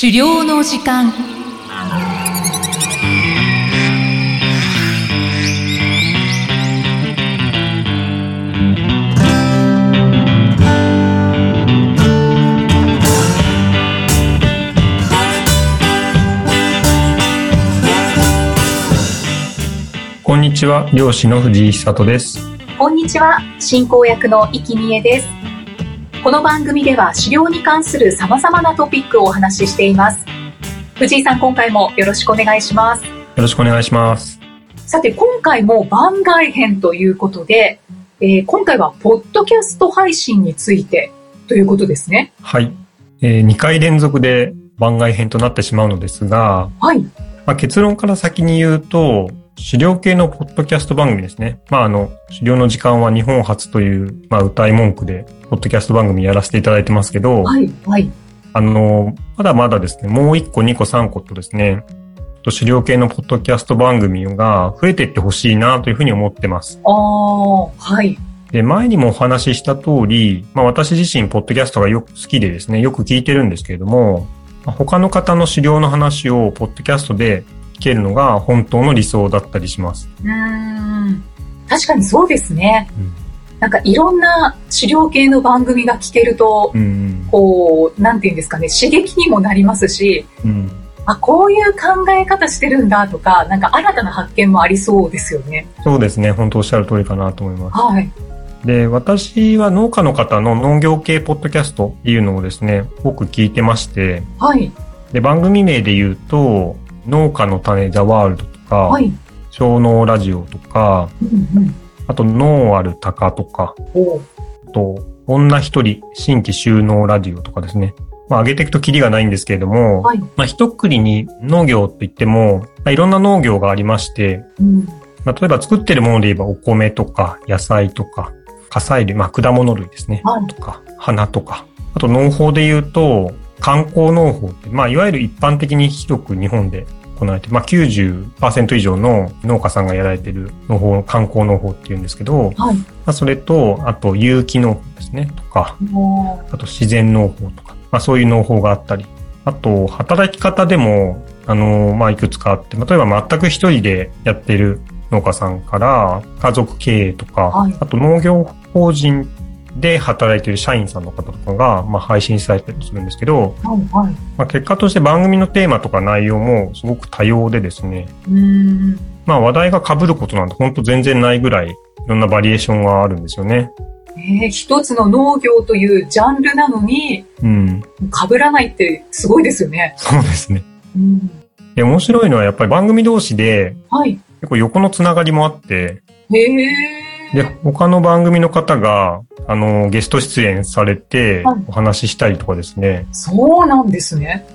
狩猟の時間こんにちは、漁師の藤井久人です。こんにちは、進行役の生きみえです。この番組では狩猟に関する様々なトピックをお話ししています。藤井さん、今回もよろしくお願いします。よろしくお願いします。さて、今回も番外編ということで、えー今回はポッドキャスト配信についてということですね。はい。え2回連続で番外編となってしまうのですが、はい。まあ、結論から先に言うと、狩猟系のポッドキャスト番組ですね。まあ、あの、狩猟の時間は日本初という、まあ、歌い文句で、ポッドキャスト番組やらせていただいてますけど、はい。はい。あの、まだまだですね、もう1個、2個、3個とですね、狩猟系のポッドキャスト番組が増えていってほしいなというふうに思ってます。ああ、はい。で、前にもお話しした通り、まあ私自身、ポッドキャストがよく好きでですね、よく聞いてるんですけれども、まあ他の方の資料の話をポッドキャストで聞けるのが本当の理想だったりします。うーん。確かにそうですね。うんなんかいろんな狩猟系の番組が聞けると、うん。こう、なんていうんですかね、刺激にもなりますし、うん。あ、こういう考え方してるんだとか、なんか新たな発見もありそうですよね。そうですね。本当おっしゃる通りかなと思います。はい。で、私は農家の方の農業系ポッドキャストっていうのをですね、多く聞いてまして、はい。で、番組名で言うと、農家の種ザワールドとか、はい。小農ラジオとか、うんうん。あと農ある鷹とか、あと、女一人新規収納ラジオとかですね。まあ、上げていくとキリがないんですけれども、はい。まあ、一括りに農業といっても、まあ、いろんな農業がありまして、うん。まあ、例えば作ってるもので言えばお米とか野菜とか、火砕類、まあ、果物類ですね。はいとか、花とか。あと農法で言うと、観光農法って、まあ、いわゆる一般的に広く日本で行われて、まあ、90%以上の農家さんがやられている農法、観光農法っていうんですけど、はい。まあ、それと、あと有機農法ですね、とか、あと自然農法とか、まあそういう農法があったり、あと働き方でも、あの、まあいくつかあって、例えば全く一人でやってる農家さんから家族経営とか、はいあと農業法人で働いている社員さんの方とかが、まあ配信されたりするんですけど、はい。はい。まあ結果として番組のテーマとか内容もすごく多様でですね、うーん。まあ話題が被ることなんて本当全然ないぐらいいろんなバリエーションがあるんですよね。えー一つの農業というジャンルなのに、うん。被らないってすごいですよね。そうですね。うん。で、面白いのはやっぱり番組同士ではい。結構横のつながりもあって、へえ。で、他の番組の方が、あの、ゲスト出演されてはいお話ししたりとかですね。そうなんですね。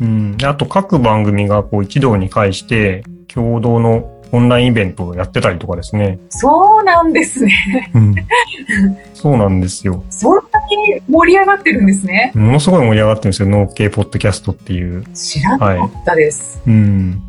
うん。であと各番組がこう一堂に会して、共同のオンラインイベントをやってたりとかですね。そうなんですね。うん。そうなんですよ。そんなに盛り上がってるんですね。ものすごい盛り上がってるんですよ。農系ポッドキャストっていう。知らなかったです。うん。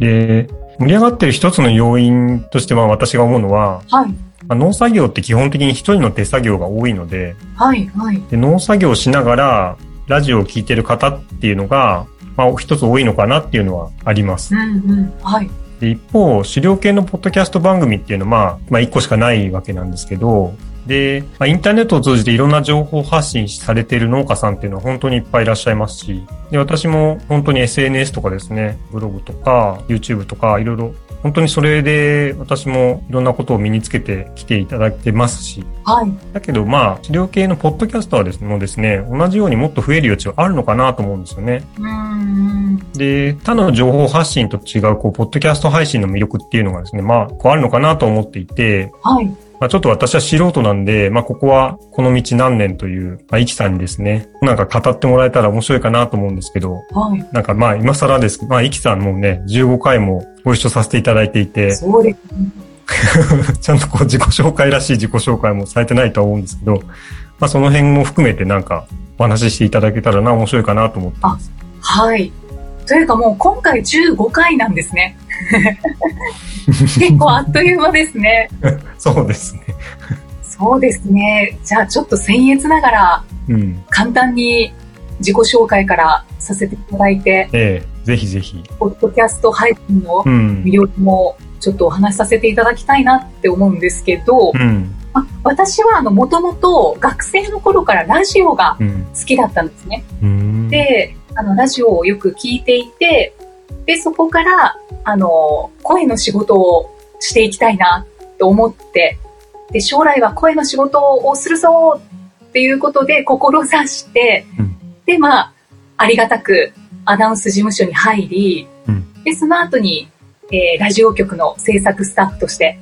で、盛り上がってる一つの要因としては私が思うのは、はい。まあ農作業って基本的に一人の手作業が多いので、はい。はい。で農作業をしながらラジオを聞いてる方っていうのが、まあ、一つ多いのかなっていうのはありますう。んうん。はい。で一方、狩猟系のポッドキャスト番組っていうのは、まあ、まあ、一個しかないわけなんですけど、で、まあ、インターネットを通じていろんな情報発信されている農家さんっていうのは本当にいっぱいいらっしゃいますし、で、私も本当に SNS とかですね、ブログとか YouTube とかいろいろ、本当にそれで私もいろんなことを身につけてきていただいてますし、はい。だけどまあ、治療系のポッドキャストはですね、もですね、同じようにもっと増える余地はあるのかなと思うんですよね。うーん。で、他の情報発信と違う、こう、ポッドキャスト配信の魅力っていうのがですね、まあ、こうあるのかなと思っていて、はい。まあ、ちょっと私は素人なんで、まあ、ここはこの道何年という、まあ、イキさんにですね、なんか語ってもらえたら面白いかなと思うんですけど、はい。なんかまあ、今更ですけど、まあ、イキさんもね、15回もご一緒させていただいていて、そうですね。ちゃんとこう自己紹介らしい自己紹介もされてないとは思うんですけど、まあその辺も含めてなんかお話ししていただけたらな、面白いかなと思ってます。はい。というかもう今回15回なんですね。結構あっという間ですね。そうですね。そうですね。じゃあちょっと僭越ながらうん。簡単に自己紹介からさせていただいて、ええ、ぜひぜひ。ポッドキャスト配信のうん魅。力もちょっとお話しさせていただきたいなって思うんですけど、うん。あ私はあの、もともと学生の頃からラジオがうん。好きだったんですね。うん。で、あの、ラジオをよく聞いていて、で、そこから、あの、声の仕事をしていきたいなと思って、で、将来は声の仕事をするぞっていうことで志して、うんで、まあ、ありがたくアナウンス事務所に入り、うんで、その後に、えーラジオ局の制作スタッフとして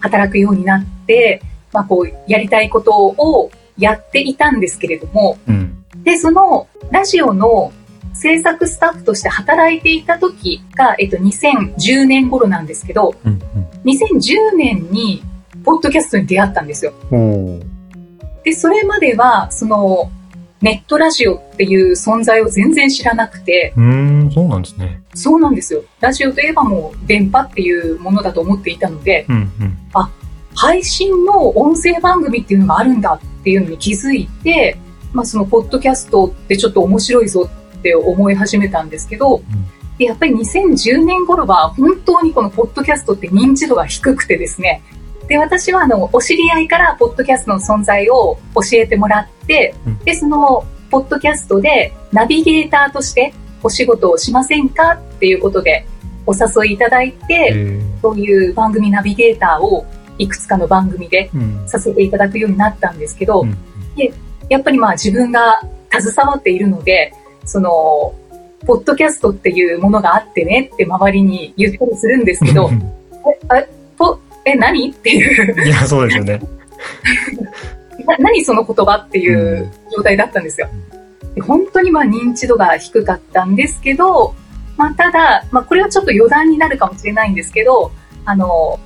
働くようになって、まあ、こう、やりたいことをやっていたんですけれども、うん。で、そのラジオの制作スタッフとして働いていた時が、えっと、2010年頃なんですけど、うん。2010年に、ポッドキャストに出会ったんですよ。で、それまでは、その、ネットラジオっていう存在を全然知らなくて、うーん、そうなんですね。そうなんですよ。ラジオといえばもう電波っていうものだと思っていたので、うん。うん。配信の音声番組っていうのがあるんだっていうのに気づいて、まあそのポッドキャストってちょっと面白いぞって思い始めたんですけど、でやっぱり2010年頃は本当にこのポッドキャストって認知度が低くてですね、で、私はあの、お知り合いからポッドキャストの存在を教えてもらってうん、で、そのポッドキャストでナビゲーターとしてお仕事をしませんかっていうことでお誘いいただいて、え。ーそういう番組ナビゲーターをいくつかの番組でうん。させていただくようになったんですけど、うん。でやっぱりまあ自分が携わっているので、その、ポッドキャストっていうものがあってねって周りに言ったりするんですけど、え、え、ポ、え、何？っていう、いや、そうですよね。な何その言葉っていう状態だったんですよ。で本当にまあ認知度が低かったんですけど、まあただ、まあこれはちょっと余談になるかもしれないんですけど、あの、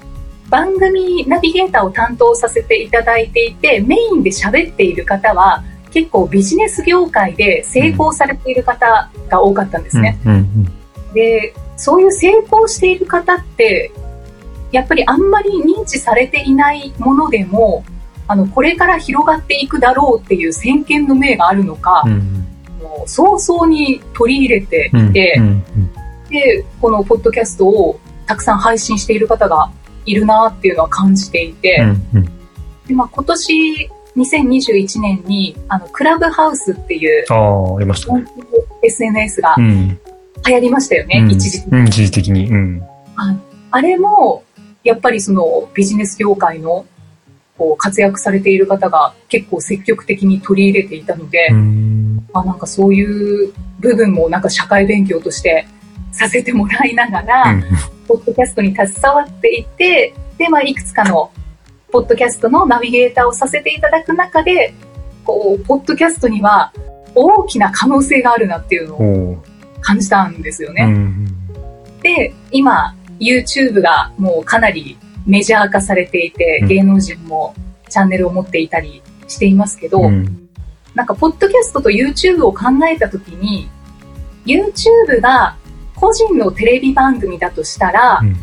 番組ナビゲーターを担当させていただいていて、メインで喋っている方は、結構ビジネス業界で成功されている方が多かったんですね。うん。うん。で、そういう成功している方って、やっぱりあんまり認知されていないものでも、あの、これから広がっていくだろうっていう先見の明があるのか、うん。もう早々に取り入れてうん。いて、うん。で、このポッドキャストをたくさん配信している方がいるなっていうのは感じていて、うん。でまあ、今年2021年に、あの、クラブハウスっていうありましたね。SNS がうん。流行りましたよね、うん一時的にうん、一時的に。うん。あれも、やっぱりそのビジネス業界のこう活躍されている方が結構積極的に取り入れていたので、うん。あなんかそういう部分もなんか社会勉強としてさせてもらいながら、うんポッドキャストに携わっていて、で、まあ、いくつかのポッドキャストのナビゲーターをさせていただく中で、こう、ポッドキャストには大きな可能性があるなっていうのを感じたんですよね。うん。で、今、YouTube がもうかなりメジャー化されていて、うん芸能人もチャンネルを持っていたりしていますけど、うん。なんか、ポッドキャストと YouTube を考えたときに、YouTube が個人のテレビ番組だとしたら、うん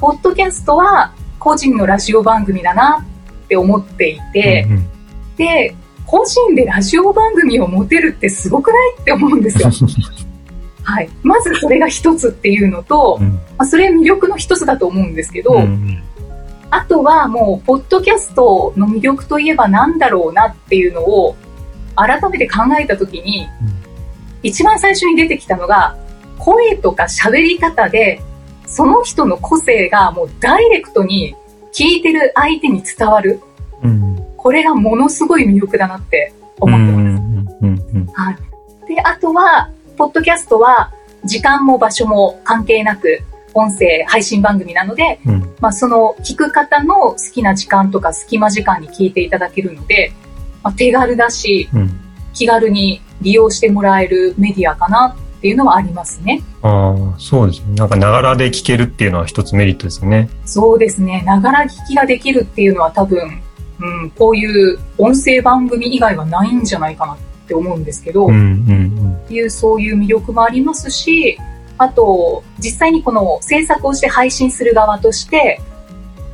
ポッドキャストは個人のラジオ番組だなって思っていて、うんで、個人でラジオ番組を持てるってすごくないって思うんですよ。はい。まずそれが一つっていうのと、うんまあ、それ魅力の一つだと思うんですけど、うんあとはもう、ポッドキャストの魅力といえば何だろうなっていうのを、改めて考えたときに、一番最初に出てきたのが、声とか喋り方で、その人の個性がもうダイレクトに聞いてる相手に伝わる。うん。これがものすごい魅力だなって思ってます。で、あとは、ポッドキャストは、時間も場所も関係なく、音声配信番組なので、うん。まあ、その聞く方の好きな時間とか隙間時間に聞いていただけるので、まあ、手軽だし、うん。気軽に利用してもらえるメディアかなっていうのはありますね。ああ、そうですね。なんか、ながらで聞けるっていうのは一つメリットですよね。そうですね。ながら聞きができるっていうのは多分、うん、こういう音声番組以外はないんじゃないかなって思うんですけど、うん。うん。っていうそういう魅力もありますし、あと、実際にこの制作をして配信する側として、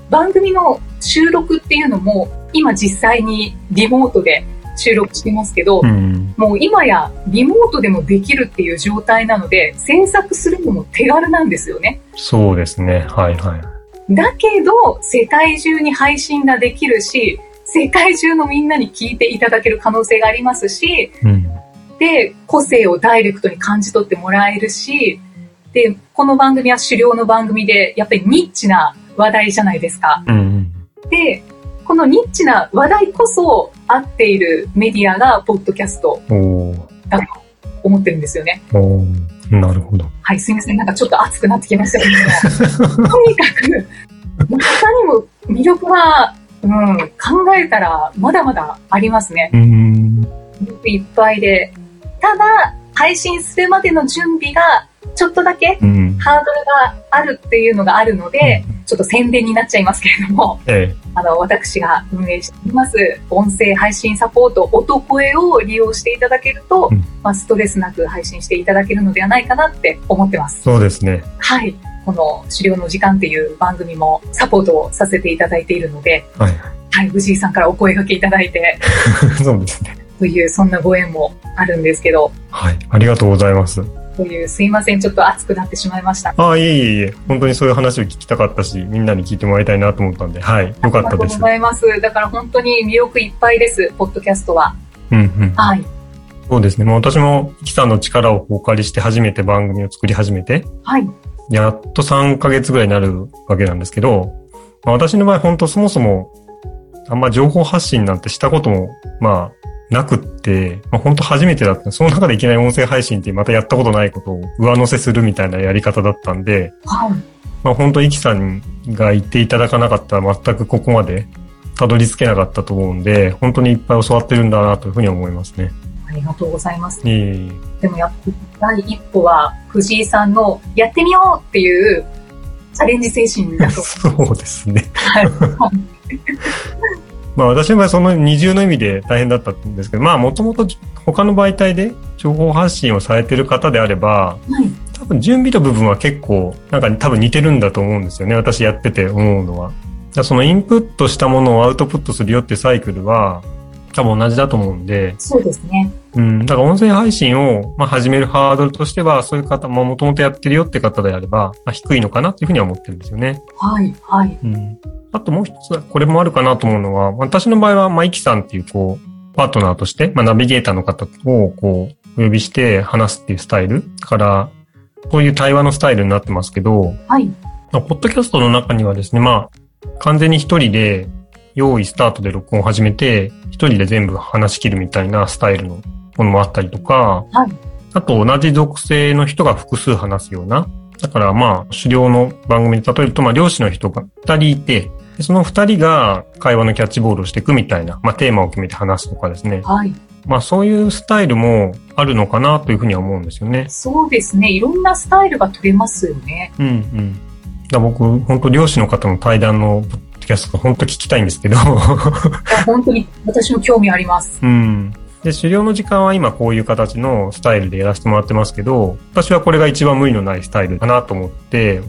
番組の収録っていうのも、今実際にリモートで収録してますけど、うん。もう今やリモートでもできるっていう状態なので、制作するのも手軽なんですよね。そうですね。はいはい。だけど、世界中に配信ができるし、世界中のみんなに聞いていただける可能性がありますし、うん。で、個性をダイレクトに感じ取ってもらえるし、で、この番組は狩猟の番組で、やっぱりニッチな話題じゃないですか。うん。で、このニッチな話題こそ合っているメディアが、ポッドキャストだと思ってるんですよね。なるほど。はい、すいません。なんかちょっと熱くなってきましたけども、とにかく、他にも魅力は、うん、考えたらまだまだありますね。いっぱいで。ただ、配信するまでの準備が、ちょっとだけうん。ハードルがあるっていうのがあるので、ちょっと宣伝になっちゃいますけれども、ええ。あの、私が運営しています、音声配信サポート、音声を利用していただけると、うんまあ、ストレスなく配信していただけるのではないかなって思ってます。そうですね。はい。この狩猟の時間っていう番組もサポートをさせていただいているので、はい。はい、藤井さんからお声掛けいただいて、そうですね。という、そんなご縁もあるんですけど、はい。ありがとうございます。という、すいません、ちょっと熱くなってしまいました。ああ、いえいえいえ。本当にそういう話を聞きたかったし、みんなに聞いてもらいたいなと思ったんで、はい。よかったですありがとうご。ざいます。だから本当に魅力いっぱいです、ポッドキャストは。うんうん。はい。そうですね。もう私も、キさんの力をお借りして初めて番組を作り始めて、はい。やっと3ヶ月ぐらいになるわけなんですけど、まあ、私の場合本当そもそも、あんま情報発信なんてしたことも、まあ、なくって、まあ、本当初めてだった。その中でいきなり音声配信ってまたやったことないことを上乗せするみたいなやり方だったんで、はい。まあ本当イキさんが言っていただかなかったら全くここまでたどり着けなかったと思うんで、本当にいっぱい教わってるんだなというふうに思いますね。ありがとうございます。いえいえいえでもやっぱり第一歩は藤井さんのやってみようっていうチャレンジ精神だと。そうですね。はい。まあ私の場合その二重の意味で大変だったんですけど、まあもともと他の媒体で情報発信をされてる方であれば、はい。多分準備の部分は結構なんか多分似てるんだと思うんですよね。私やってて思うのは。そのインプットしたものをアウトプットするよっていうサイクルは多分同じだと思うんで、そうですね。うん、だから音声配信を、まあ、始めるハードルとしては、そういう方、まあ、もともとやってるよって方であれば、まあ、低いのかなっていうふうには思ってるんですよね。はい。はい。うん。あともう一つ、これもあるかなと思うのは、私の場合は、まあ、イキさんっていう、こう、パートナーとして、まあ、ナビゲーターの方を、こう、お呼びして話すっていうスタイル。だから、こういう対話のスタイルになってますけど、はい。まあポッドキャストの中にはですね、まあ、完全に一人で、用意スタートで録音を始めて、一人で全部話し切るみたいなスタイルのものもあったりとか、はい。あと同じ属性の人が複数話すような。だからまあ、狩猟の番組で例えると、まあ、漁師の人が二人いて、でその二人が会話のキャッチボールをしていくみたいな、まあ、テーマを決めて話すとかですね。はい。まあ、そういうスタイルもあるのかなというふうには思うんですよね。そうですね。いろんなスタイルが取れますよね。うんうん。だ僕、本当漁師の方の対談のドキャスト本当聞きたいんですけど。本当に私も興味あります。うん。で、狩猟の時間は今こういう形のスタイルでやらせてもらってますけど、私はこれが一番無理のないスタイルだなと思って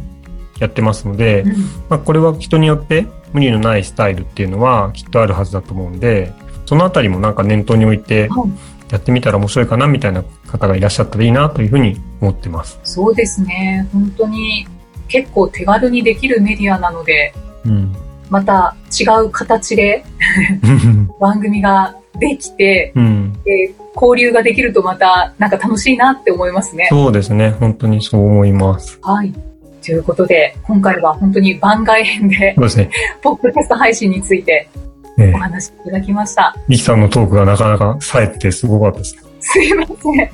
やってますので、うん。まあ、これは人によって無理のないスタイルっていうのはきっとあるはずだと思うんで、そのあたりもなんか念頭に置いてはい。やってみたら面白いかなみたいな方がいらっしゃったらいいなというふうに思ってます。そうですね。本当に結構手軽にできるメディアなので、うん。また違う形で 番組ができて、うん。で交流ができるとまたなんか楽しいなって思いますね。そうですね。本当にそう思います。はい。ということで、今回は本当に番外編でそ、うですね。ポッドキャスト配信についてえお話しいただきました。ミキさんのトークがなかなか冴えててすごかったです。すいません。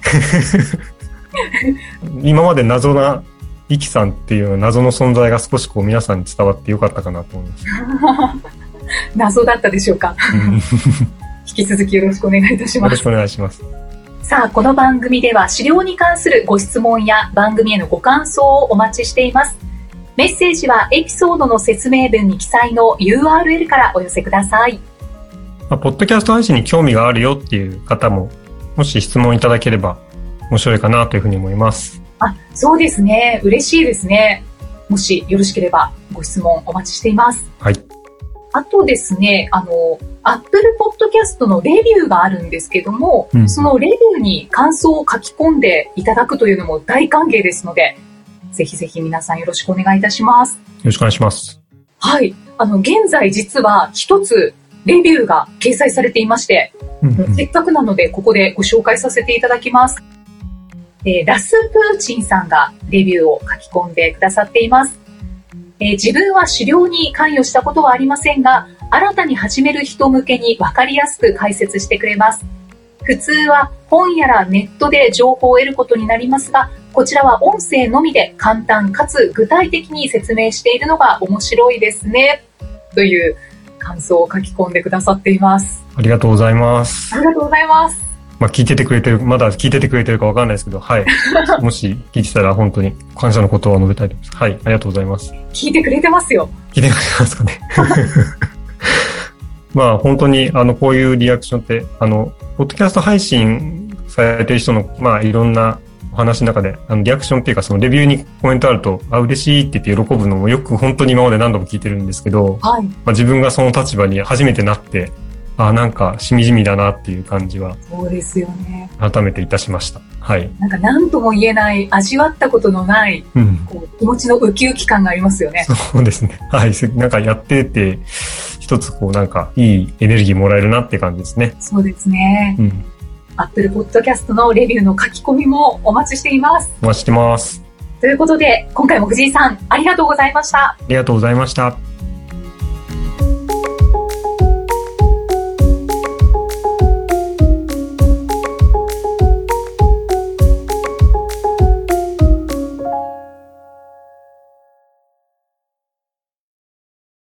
今まで謎なイキさんっていう謎の存在が少しこう皆さんに伝わってよかったかなと思います。謎だったでしょうか？う ん引き続きよろしくお願いいたします。よろしくお願いします。さあ、この番組では資料に関するご質問や番組へのご感想をお待ちしています。メッセージはエピソードの説明文に記載の URL からお寄せください。まあ、ポッドキャスト配信に興味があるよっていう方も、もし質問いただければ面白いかなというふうに思います。あ、そうですね。嬉しいですね。もしよろしければご質問お待ちしています。はい。あとですね、あの、Apple Podcast のレビューがあるんですけども、うんそのレビューに感想を書き込んでいただくというのも大歓迎ですので、ぜひぜひ皆さんよろしくお願いいたします。よろしくお願いします。はい。あの、現在実は一つレビューが掲載されていまして、うんうんせっかくなのでここでご紹介させていただきます。えーラスプーチンさんがレビューを書き込んでくださっています。えー自分は狩猟に関与したことはありませんが、新たに始める人向けに分かりやすく解説してくれます。普通は本やらネットで情報を得ることになりますが、こちらは音声のみで簡単かつ具体的に説明しているのが面白いですね。という感想を書き込んでくださっています。ありがとうございますあ。りがとうございます。まあ、聞いててくれてる、まだ聞いててくれてるかわかんないですけど、はい。もし聞いてたら本当に感謝のことを述べたいと思います。はい。ありがとうございます。聞いてくれてますよ。聞いてくれてますかね。まあ本当にあのこういうリアクションって、あの、ポッドキャスト配信されてる人の、まあいろんなお話の中で、あのリアクションっていうかそのレビューにコメントあると、あ、嬉しいって言って喜ぶのもよく本当に今まで何度も聞いてるんですけど、はい。まあ自分がその立場に初めてなって、あ、なんかしみじみだなっていう感じはそうですよね。改めていたしました。はい。なんか何とも言えない、味わったことのない、うん。こう気持ちのウキウキ感がありますよね。そうですね。はい。せなんかやってて、一つこうなんかいいエネルギーもらえるなって感じですね。そうですね。うん。Apple Podcast のレビューの書き込みもお待ちしています。お待ちしてます。ということで、今回も藤井さん、ありがとうございました。ありがとうございました。